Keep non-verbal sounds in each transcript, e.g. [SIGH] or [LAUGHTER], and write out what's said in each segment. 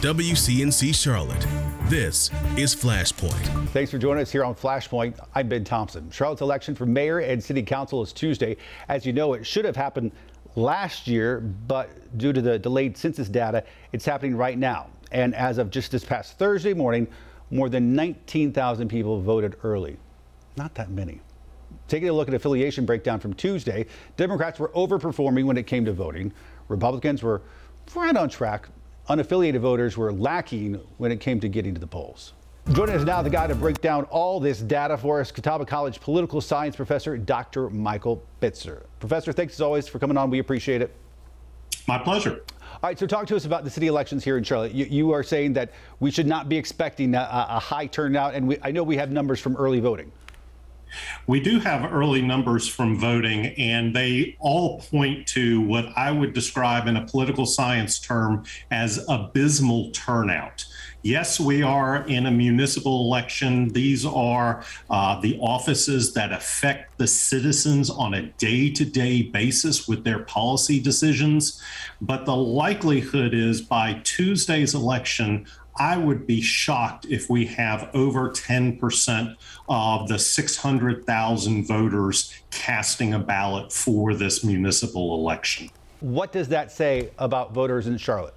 WCNC Charlotte. This is Flashpoint. Thanks for joining us here on Flashpoint. I'm Ben Thompson. Charlotte's election for mayor and city council is Tuesday. As you know, it should have happened last year, but due to the delayed census data, it's happening right now. And as of just this past Thursday morning, more than 19,000 people voted early. Not that many. Taking a look at affiliation breakdown from Tuesday, Democrats were overperforming when it came to voting. Republicans were right on track unaffiliated voters were lacking when it came to getting to the polls. Joining us now, the guy to break down all this data for us, Catawba College political science professor, Dr. Michael Bitzer. Professor, thanks as always for coming on. We appreciate it. My pleasure. All right, so talk to us about the city elections here in Charlotte. You, you are saying that we should not be expecting a, a high turnout, and we, I know we have numbers from early voting. We do have early numbers from voting, and they all point to what I would describe in a political science term as abysmal turnout. Yes, we are in a municipal election. These are uh, the offices that affect the citizens on a day to day basis with their policy decisions. But the likelihood is by Tuesday's election, I would be shocked if we have over 10% of the 600,000 voters casting a ballot for this municipal election. What does that say about voters in Charlotte?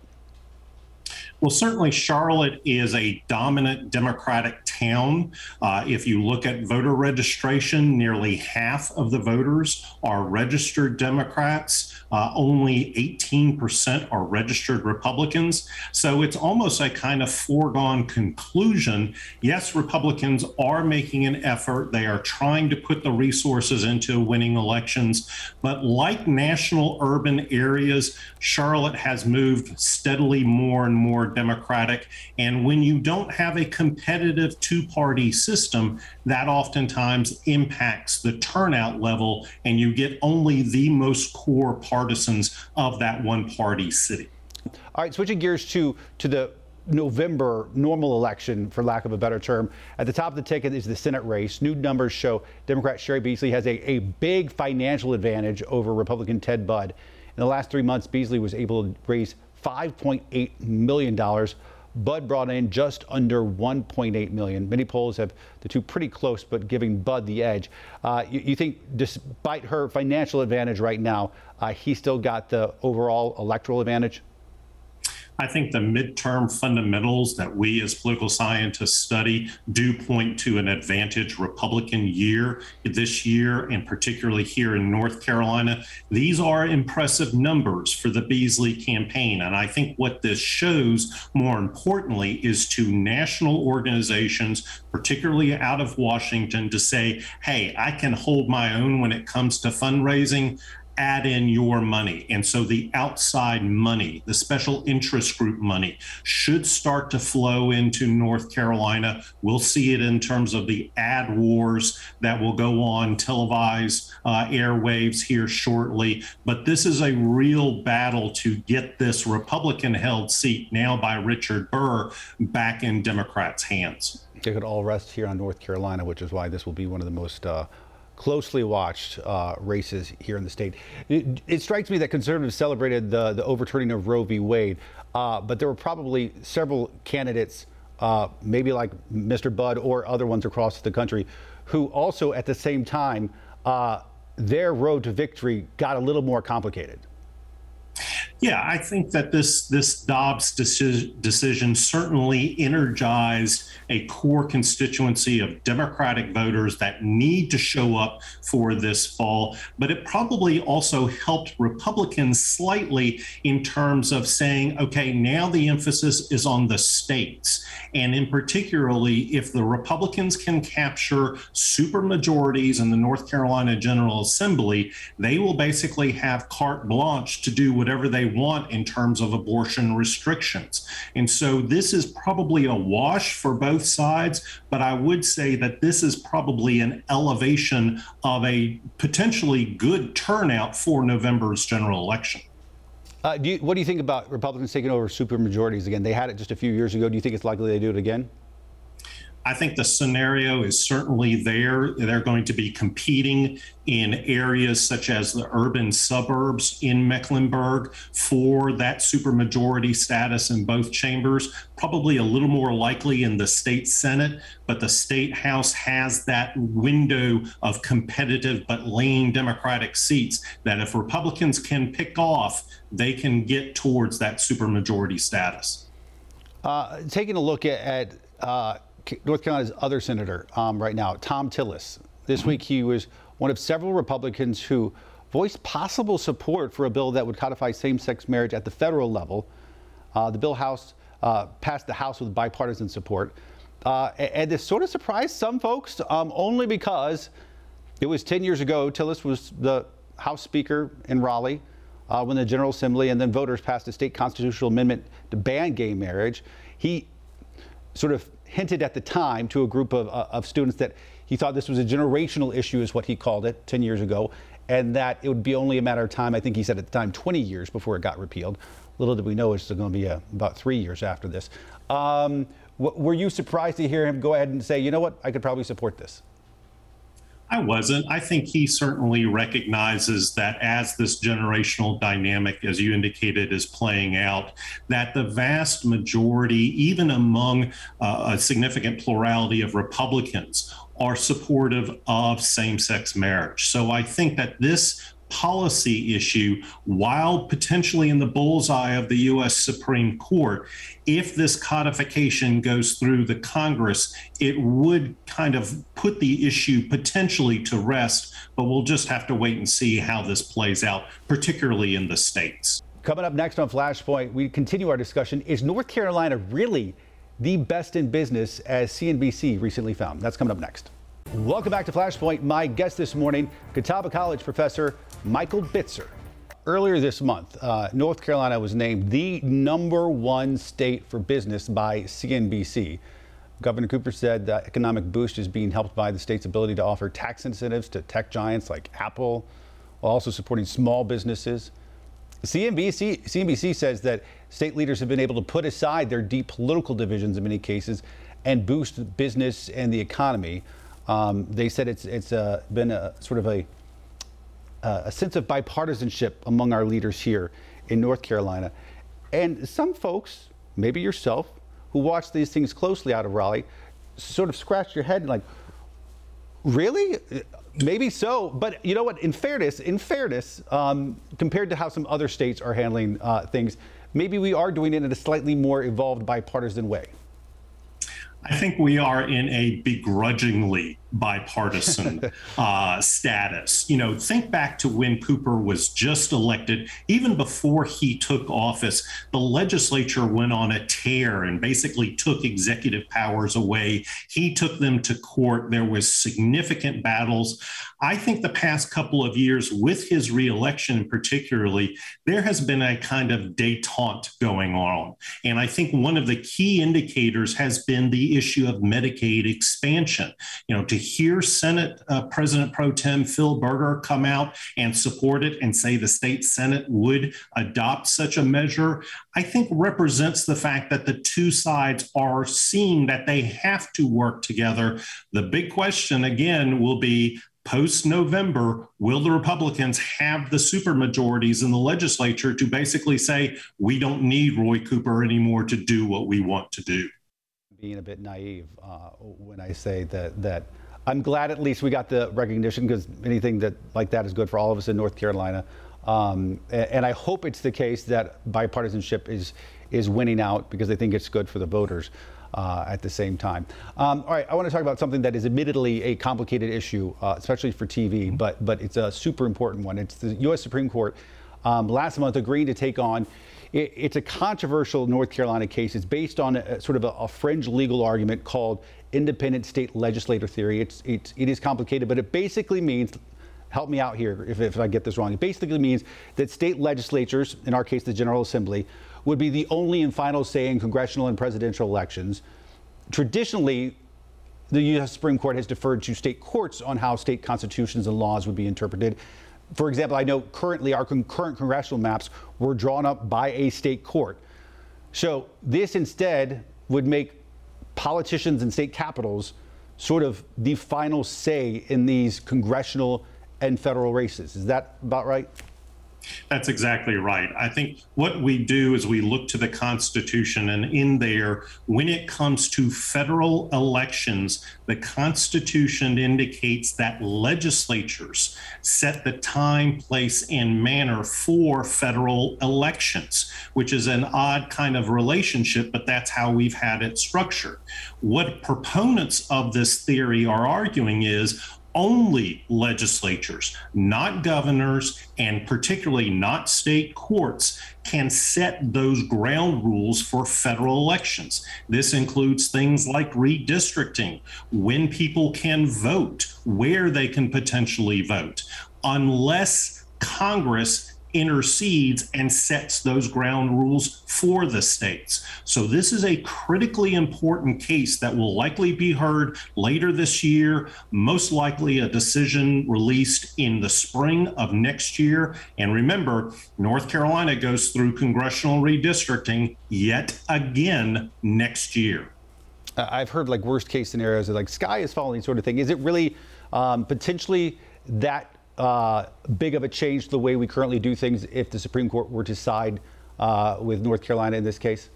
Well, certainly Charlotte is a dominant Democratic town. Uh, if you look at voter registration, nearly half of the voters are registered Democrats. Uh, only 18% are registered Republicans. So it's almost a kind of foregone conclusion. Yes, Republicans are making an effort. They are trying to put the resources into winning elections. But like national urban areas, Charlotte has moved steadily more and more Democratic. And when you don't have a competitive two party system, that oftentimes impacts the turnout level, and you get only the most core partisans of that one party city. All right, switching gears to, to the November normal election, for lack of a better term. At the top of the ticket is the Senate race. New numbers show Democrat Cheri Beasley has a, a big financial advantage over Republican Ted Budd. In the last three months, Beasley was able to raise $5.8 million. Budd brought in just under 1.8 million. Many polls have the two pretty close, but giving Budd the edge. Uh, you, you, think, despite her financial advantage right now, uh, he still got the overall electoral advantage? I think the midterm fundamentals that we as political scientists study do point to an advantage Republican year this year, and particularly here in North Carolina. These are impressive numbers for the Beasley campaign. And I think what this shows, more importantly, is to national organizations, particularly out of Washington, to say, hey, I can hold my own when it comes to fundraising add in your money. And so the outside money, the special interest group money, should start to flow into North Carolina. We'll see it in terms of the ad wars that will go on televised uh, airwaves here shortly. But this is a real battle to get this Republican held seat now by Richard Burr back in Democrats' hands. It could all rest here on North Carolina, which is why this will be one of the most uh, closely watched uh, races here in the state. It, it, strikes me that conservatives celebrated the, the overturning of Roe v. Wade, uh, but there were probably several candidates, uh, maybe like Mr. Budd or other ones across the country, who also at the same time, uh, their road to victory got a little more complicated. Yeah, I think that this this Dobbs decision, decision certainly energized a core constituency of Democratic voters that need to show up for this fall, but it probably also helped Republicans slightly in terms of saying, okay, now the emphasis is on the states, and in particularly if the Republicans can capture super majorities in the North Carolina General Assembly, they will basically have carte blanche to do whatever they want in terms of abortion restrictions. And so this is probably a wash for both sides, but I would say that this is probably an elevation of a potentially good turnout for November's general election. Uh, do you, what do you think about Republicans taking over supermajorities again? They had it just a few years ago. Do you think it's likely they do it again? I think the scenario is certainly there. They're going to be competing in areas such as the urban suburbs in Mecklenburg for that supermajority status in both chambers. Probably a little more likely in the state Senate, but the state House has that window of competitive but lean Democratic seats that if Republicans can pick off, they can get towards that supermajority status. Uh, taking a look at, at uh, North Carolina's other senator um, right now, Thom Tillis. This mm-hmm. week he was one of several Republicans who voiced possible support for a bill that would codify same-sex marriage at the federal level. Uh, the bill House uh, passed the House with bipartisan support, uh, and this sort of surprised some folks, um, only because it was 10 years ago. Tillis was the House Speaker in Raleigh uh, when the General Assembly and then voters passed a state constitutional amendment to ban gay marriage. He sort of hinted at the time to a group of, uh, of students that he thought this was a generational issue, is what he called it 10 years ago, and that it would be only a matter of time. I think he said at the time 20 years before it got repealed. Little did we know it's going to be uh, about three years after this. Um, were you surprised to hear him go ahead and say, you know what, I could probably support this? I wasn't. I think he certainly recognizes that as this generational dynamic, as you indicated, is playing out, that the vast majority, even among uh, a significant plurality of Republicans, are supportive of same sex marriage. So I think that this policy issue, while potentially in the bullseye of the U.S. Supreme Court, if this codification goes through the Congress, it would kind of put the issue potentially to rest. But we'll just have to wait and see how this plays out, particularly in the states. Coming up next on Flashpoint, we continue our discussion. Is North Carolina really the best in business, as CNBC recently found? That's coming up next. Welcome back to Flashpoint. My guest this morning, Catawba College professor Michael Bitzer. Earlier this month, uh, North Carolina was named the number one state for business by CNBC. Governor Cooper said the economic boost is being helped by the state's ability to offer tax incentives to tech giants like Apple, while also supporting small businesses. CNBC, CNBC says that state leaders have been able to put aside their deep political divisions in many cases and boost business and the economy. Um, they said it's it's uh, been a sort of a a sense of bipartisanship among our leaders here in North Carolina, and some folks, maybe yourself, who watch these things closely out of Raleigh, sort of scratch your head and like, really? Maybe so, but you know what? In fairness, in fairness, um, compared to how some other states are handling uh, things, maybe we are doing it in a slightly more evolved bipartisan way. I think we are in a begrudgingly bipartisan uh, status. You know, think back to when Cooper was just elected. Even before he took office, the legislature went on a tear and basically took executive powers away. He took them to court. There was significant battles. I think the past couple of years, with his reelection particularly, there has been a kind of detente going on. And I think one of the key indicators has been the issue of Medicaid expansion. You know, to hear Senate uh, President Pro Tem Phil Berger come out and support it and say the state Senate would adopt such a measure, I think represents the fact that the two sides are seeing that they have to work together. The big question, again, will be post November, will the Republicans have the supermajorities in the legislature to basically say, we don't need Roy Cooper anymore to do what we want to do? Being a bit naive uh, when I say that that I'm glad at least we got the recognition because anything that like that is good for all of us in North Carolina. Um, and, and, I hope it's the case that bipartisanship is is winning out because I think it's good for the voters. Uh, at the same time. Um, all right, I want to talk about something that is admittedly a complicated issue, uh, especially for TV, mm-hmm. but but it's a super important one. It's the U.S. Supreme Court um, last month agreeing to take on it, it's a controversial North Carolina case. It's based on a, sort of a, a, fringe legal argument called independent state legislature theory. It's, it's, it is complicated, but it basically means help me out here if, if I get this wrong. It basically means that state legislatures, in our case the General Assembly, would be the only and final say in congressional and presidential elections. Traditionally, the U.S. Supreme Court has deferred to state courts on how state constitutions and laws would be interpreted for example, I know currently our concurrent congressional maps were drawn up by a state court. So this instead would make politicians and state capitals sort of the final say in these congressional and federal races. Is that about right? That's exactly right. I think what we do is we look to the Constitution, and in there, when it comes to federal elections, the Constitution indicates that legislatures set the time, place, and manner for federal elections, which is an odd kind of relationship, but that's how we've had it structured. What proponents of this theory are arguing is only legislatures, not governors, and particularly not state courts, can set those ground rules for federal elections. This includes things like redistricting, when people can vote, where they can potentially vote. Unless Congress intercedes and sets those ground rules for the states. So, this is a critically important case that will likely be heard later this year, most likely a decision released in the spring of next year. And remember, North Carolina goes through congressional redistricting yet again next year. I've heard like worst case scenarios, like sky is falling sort of thing. Is it really um, potentially that uh, big of a change to the way we currently do things if the Supreme Court were to side uh, with North Carolina in this case?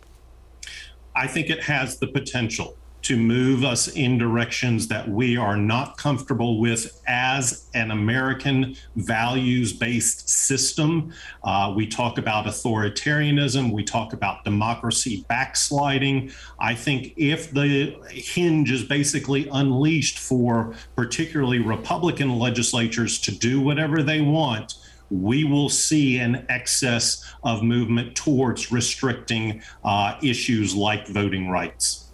I think it has the potential to move us in directions that we are not comfortable with as an American values based system. Uh, we talk about authoritarianism, we talk about democracy backsliding. I think if the hinge is basically unleashed for particularly Republican legislatures to do whatever they want, we will see an excess of movement towards restricting uh, issues like voting rights.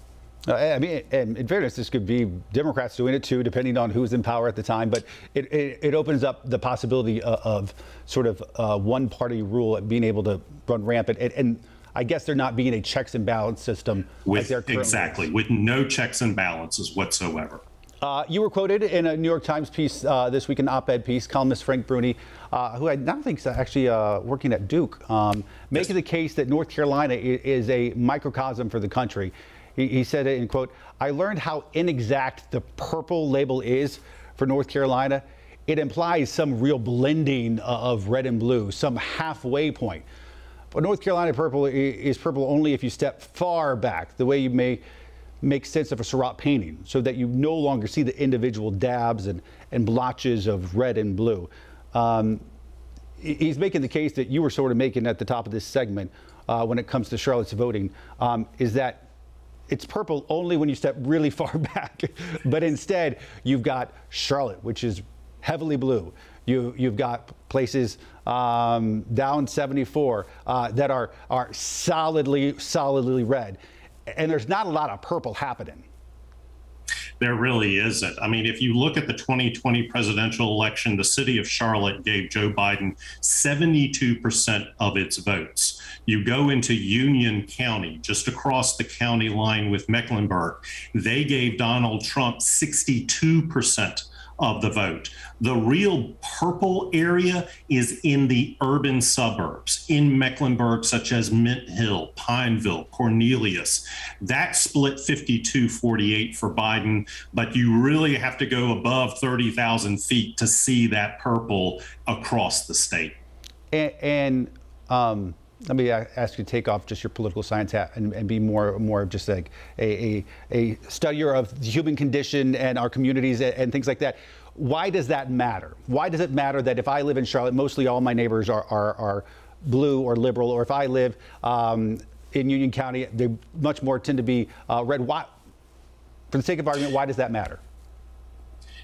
Uh, I mean, and in fairness, this could be Democrats doing it too, depending on who's in power at the time. But it, it, it opens up the possibility of, of sort of uh, one party rule and being able to run rampant. And, and, I guess there not being a checks and balance system with, exactly with no checks and balances whatsoever. Uh, you were quoted in a New York Times piece uh, this week, an op-ed piece, columnist Frank Bruni, uh, who I now think is actually uh, working at Duke, um, making yes. the case that North Carolina is a microcosm for the country. He, he said it in quote, I learned how inexact the purple label is for North Carolina. It implies some real blending of red and blue, some halfway point. But North Carolina purple is purple only if you step far back, the way you may make sense of a Seurat painting, so that you no longer see the individual dabs and, and blotches of red and blue. Um, he's making the case that you were sort of making at the top of this segment uh, when it comes to Charlotte's voting, um, is that it's purple only when you step really [LAUGHS] far back. but instead, you've got Charlotte, which is heavily blue. You, you've got places um, down 74 uh, that are, are solidly, solidly red. And there's not a lot of purple happening. There really isn't. I mean, if you look at the 2020 presidential election, the city of Charlotte gave Joe Biden 72% of its votes. You go into Union County, just across the county line with Mecklenburg, they gave Donald Trump 62% of the vote. The real purple area is in the urban suburbs in Mecklenburg, such as Mint Hill, Pineville, Cornelius. That split 52 48 for Biden, but you really have to go above 30,000 feet to see that purple across the state. And, and um, let me ask you to take off just your political science hat and, and be more more of just like a, a, a, studier of the human condition and our communities and, and, things like that. Why does that matter? Why does it matter that if I live in Charlotte, mostly all my neighbors are, are, are blue or liberal, or if I live um, in Union County, they much more tend to be uh, red. Why, for the sake of argument, why does that matter?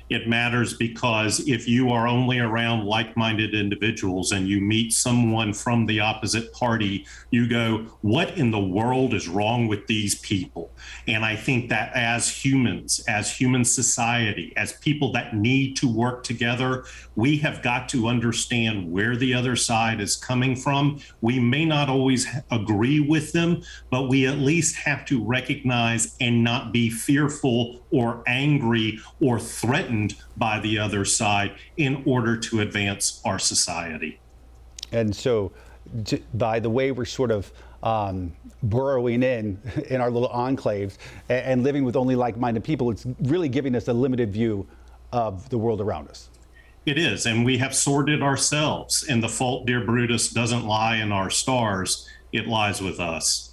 It matters because if you are only around like minded individuals and you meet someone from the opposite party, you go, What in the world is wrong with these people? And I think that as humans, as human society, as people that need to work together, we have got to understand where the other side is coming from. We may not always agree with them, but we at least have to recognize and not be fearful or angry or threatened by the other side in order to advance our society. And so, by the way we're sort of um, burrowing in [LAUGHS] in our little enclaves and, and living with only like-minded people, it's really giving us a limited view of the world around us. It is, and we have sorted ourselves. And the fault, dear Brutus, doesn't lie in our stars; it lies with us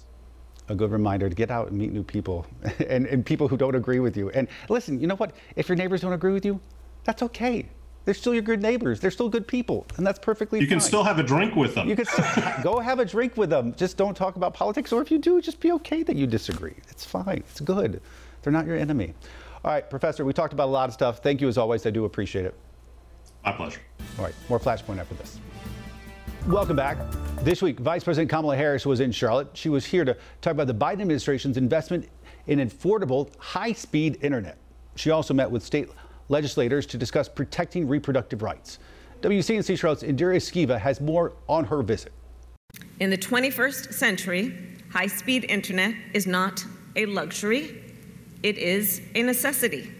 a good reminder to get out and meet new people [LAUGHS] and, and people who don't agree with you. And listen, you know what? If your neighbors don't agree with you, that's okay. They're still your good neighbors. They're still good people, and that's perfectly fine. you fine. can still have a drink with them. You can still, [LAUGHS] go have a drink with them. Just don't talk about politics, or if you do, just be okay that you disagree. It's fine. It's good. They're not your enemy. All right, Professor, we talked about a lot of stuff. Thank you as always. I do appreciate it. My pleasure. All right, more Flashpoint after this. Welcome back. This week, Vice President Kamala Harris was in Charlotte. She was here to talk about the Biden administration's investment in affordable, high speed internet. She also met with state legislators to discuss protecting reproductive rights. WCNC Charlotte's Indira Skiva has more on her visit. In the 21st century, high speed internet is not a luxury, it is a necessity.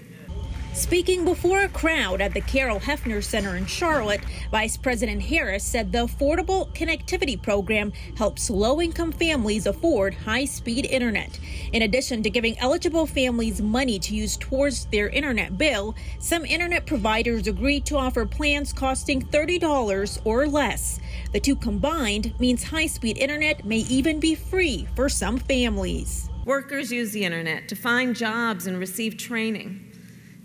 Speaking before a crowd at the Carole Hoefener Center in Charlotte, Vice President Harris said the Affordable Connectivity Program helps low income families afford high speed internet. In addition to giving eligible families money to use towards their internet bill, some internet providers agreed to offer plans costing $30 or less. The two combined means high speed internet may even be free for some families. Workers use the internet to find jobs and receive training.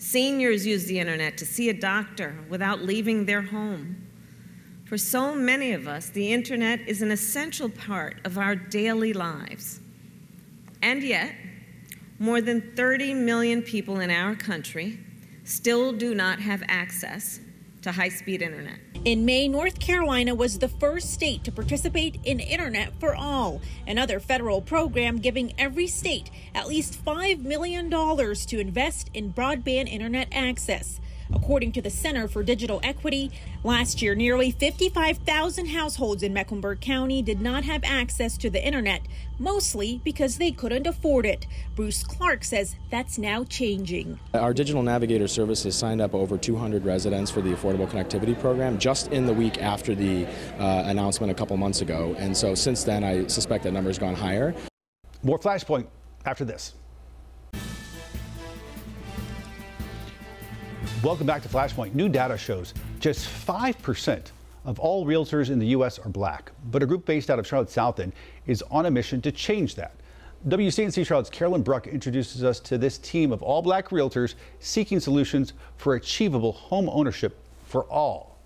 Seniors use the internet to see a doctor without leaving their home. For so many of us, the internet is an essential part of our daily lives. And yet, more than 30 million people in our country still do not have access to high speed internet. In May, North Carolina was the first state to participate in Internet for All, another federal program giving every state at least $5 million to invest in broadband internet access. According to the Center for Digital Equity, last year nearly 55,000 households in Mecklenburg County did not have access to the internet, mostly because they couldn't afford it. Bruce Clark says that's now changing. Our digital navigator service has signed up over 200 residents for the Affordable Connectivity Program just in the week after the uh, announcement a couple months ago. And so since then, I suspect that number has gone higher. More Flashpoint after this. Welcome back to Flashpoint. New data shows just 5% of all realtors in the U.S. are black, but a group based out of Charlotte South End is on a mission to change that. WCNC Charlotte's Carolyn Bruck introduces us to this team of all black realtors seeking solutions for achievable home ownership for all.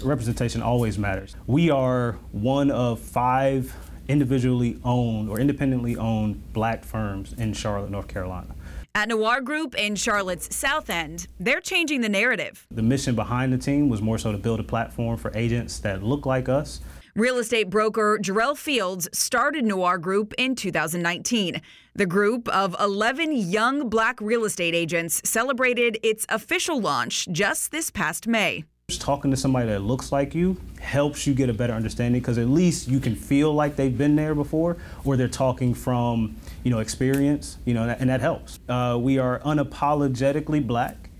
Representation always matters. We are one of five individually owned or independently owned black firms in Charlotte, North Carolina. At Noir Group in Charlotte's South End, they're changing the narrative. The mission behind the team was more so to build a platform for agents that look like us. Real estate broker Jarrell Fields started Noir Group in 2019. The group of 11 young black real estate agents celebrated its official launch just this past May. Just talking to somebody that looks like you helps you get a better understanding because at least you can feel like they've been there before or they're talking from, you know, experience, you know, and that helps. Uh, we are unapologetically black.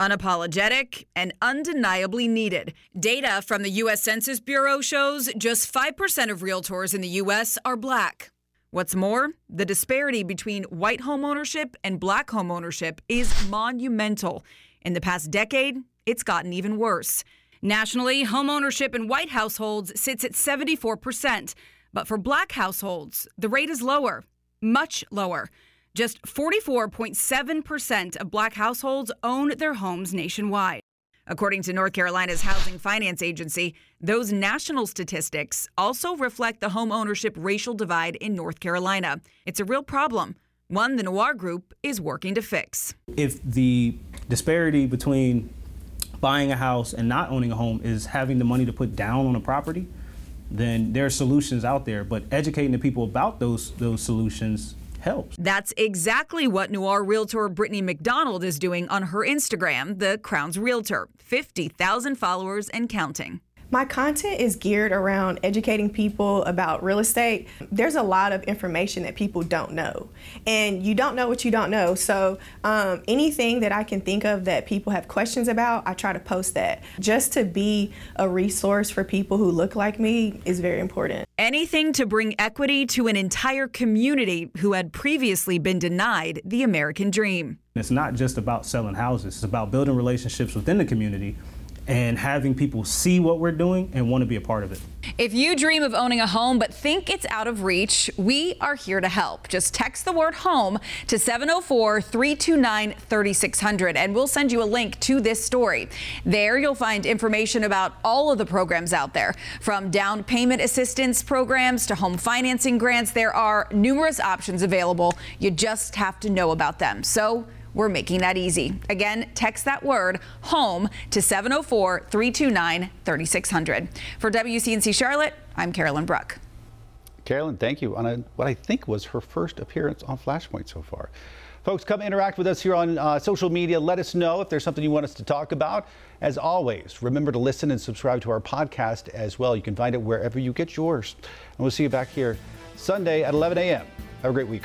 Unapologetic and undeniably needed. Data from the U.S. Census Bureau shows just 5% of realtors in the U.S. are black. What's more, the disparity between white homeownership and black homeownership is monumental. In the past decade, it's gotten even worse. Nationally, homeownership in white households sits at 74%, but for black households, the rate is lower, much lower. Just 44.7% of black households own their homes nationwide. According to North Carolina's Housing Finance Agency, those national statistics also reflect the home ownership racial divide in North Carolina. It's a real problem, one the Noir Group is working to fix. If the disparity between buying a house and not owning a home is having the money to put down on a property, then there are solutions out there. But educating the people about those those solutions helps. That's exactly what Noir Realtor Brittany McDonald is doing on her Instagram, the Crown's Realtor. 50,000 followers and counting. My content is geared around educating people about real estate. There's a lot of information that people don't know, and you don't know what you don't know. So, um, anything that I can think of that people have questions about, I try to post that. Just to be a resource for people who look like me is very important. Anything to bring equity to an entire community who had previously been denied the American dream. It's not just about selling houses, it's about building relationships within the community and having people see what we're doing and want to be a part of it. If you dream of owning a home but think it's out of reach, we are here to help. Just text the word home to 704 329 3600 and we'll send you a link to this story. There you'll find information about all of the programs out there, from down payment assistance programs to home financing grants. There are numerous options available. You just have to know about them. So we're making that easy. Again, text that word home to 704 329 3600. For WCNC Charlotte, I'm Carolyn Bruck. Carolyn, thank you on a, what I think was her first appearance on Flashpoint so far. Folks, come interact with us here on uh, social media. Let us know if there's something you want us to talk about. As always, remember to listen and subscribe to our podcast as well. You can find it wherever you get yours. And we'll see you back here Sunday at 11 a.m. Have a great week.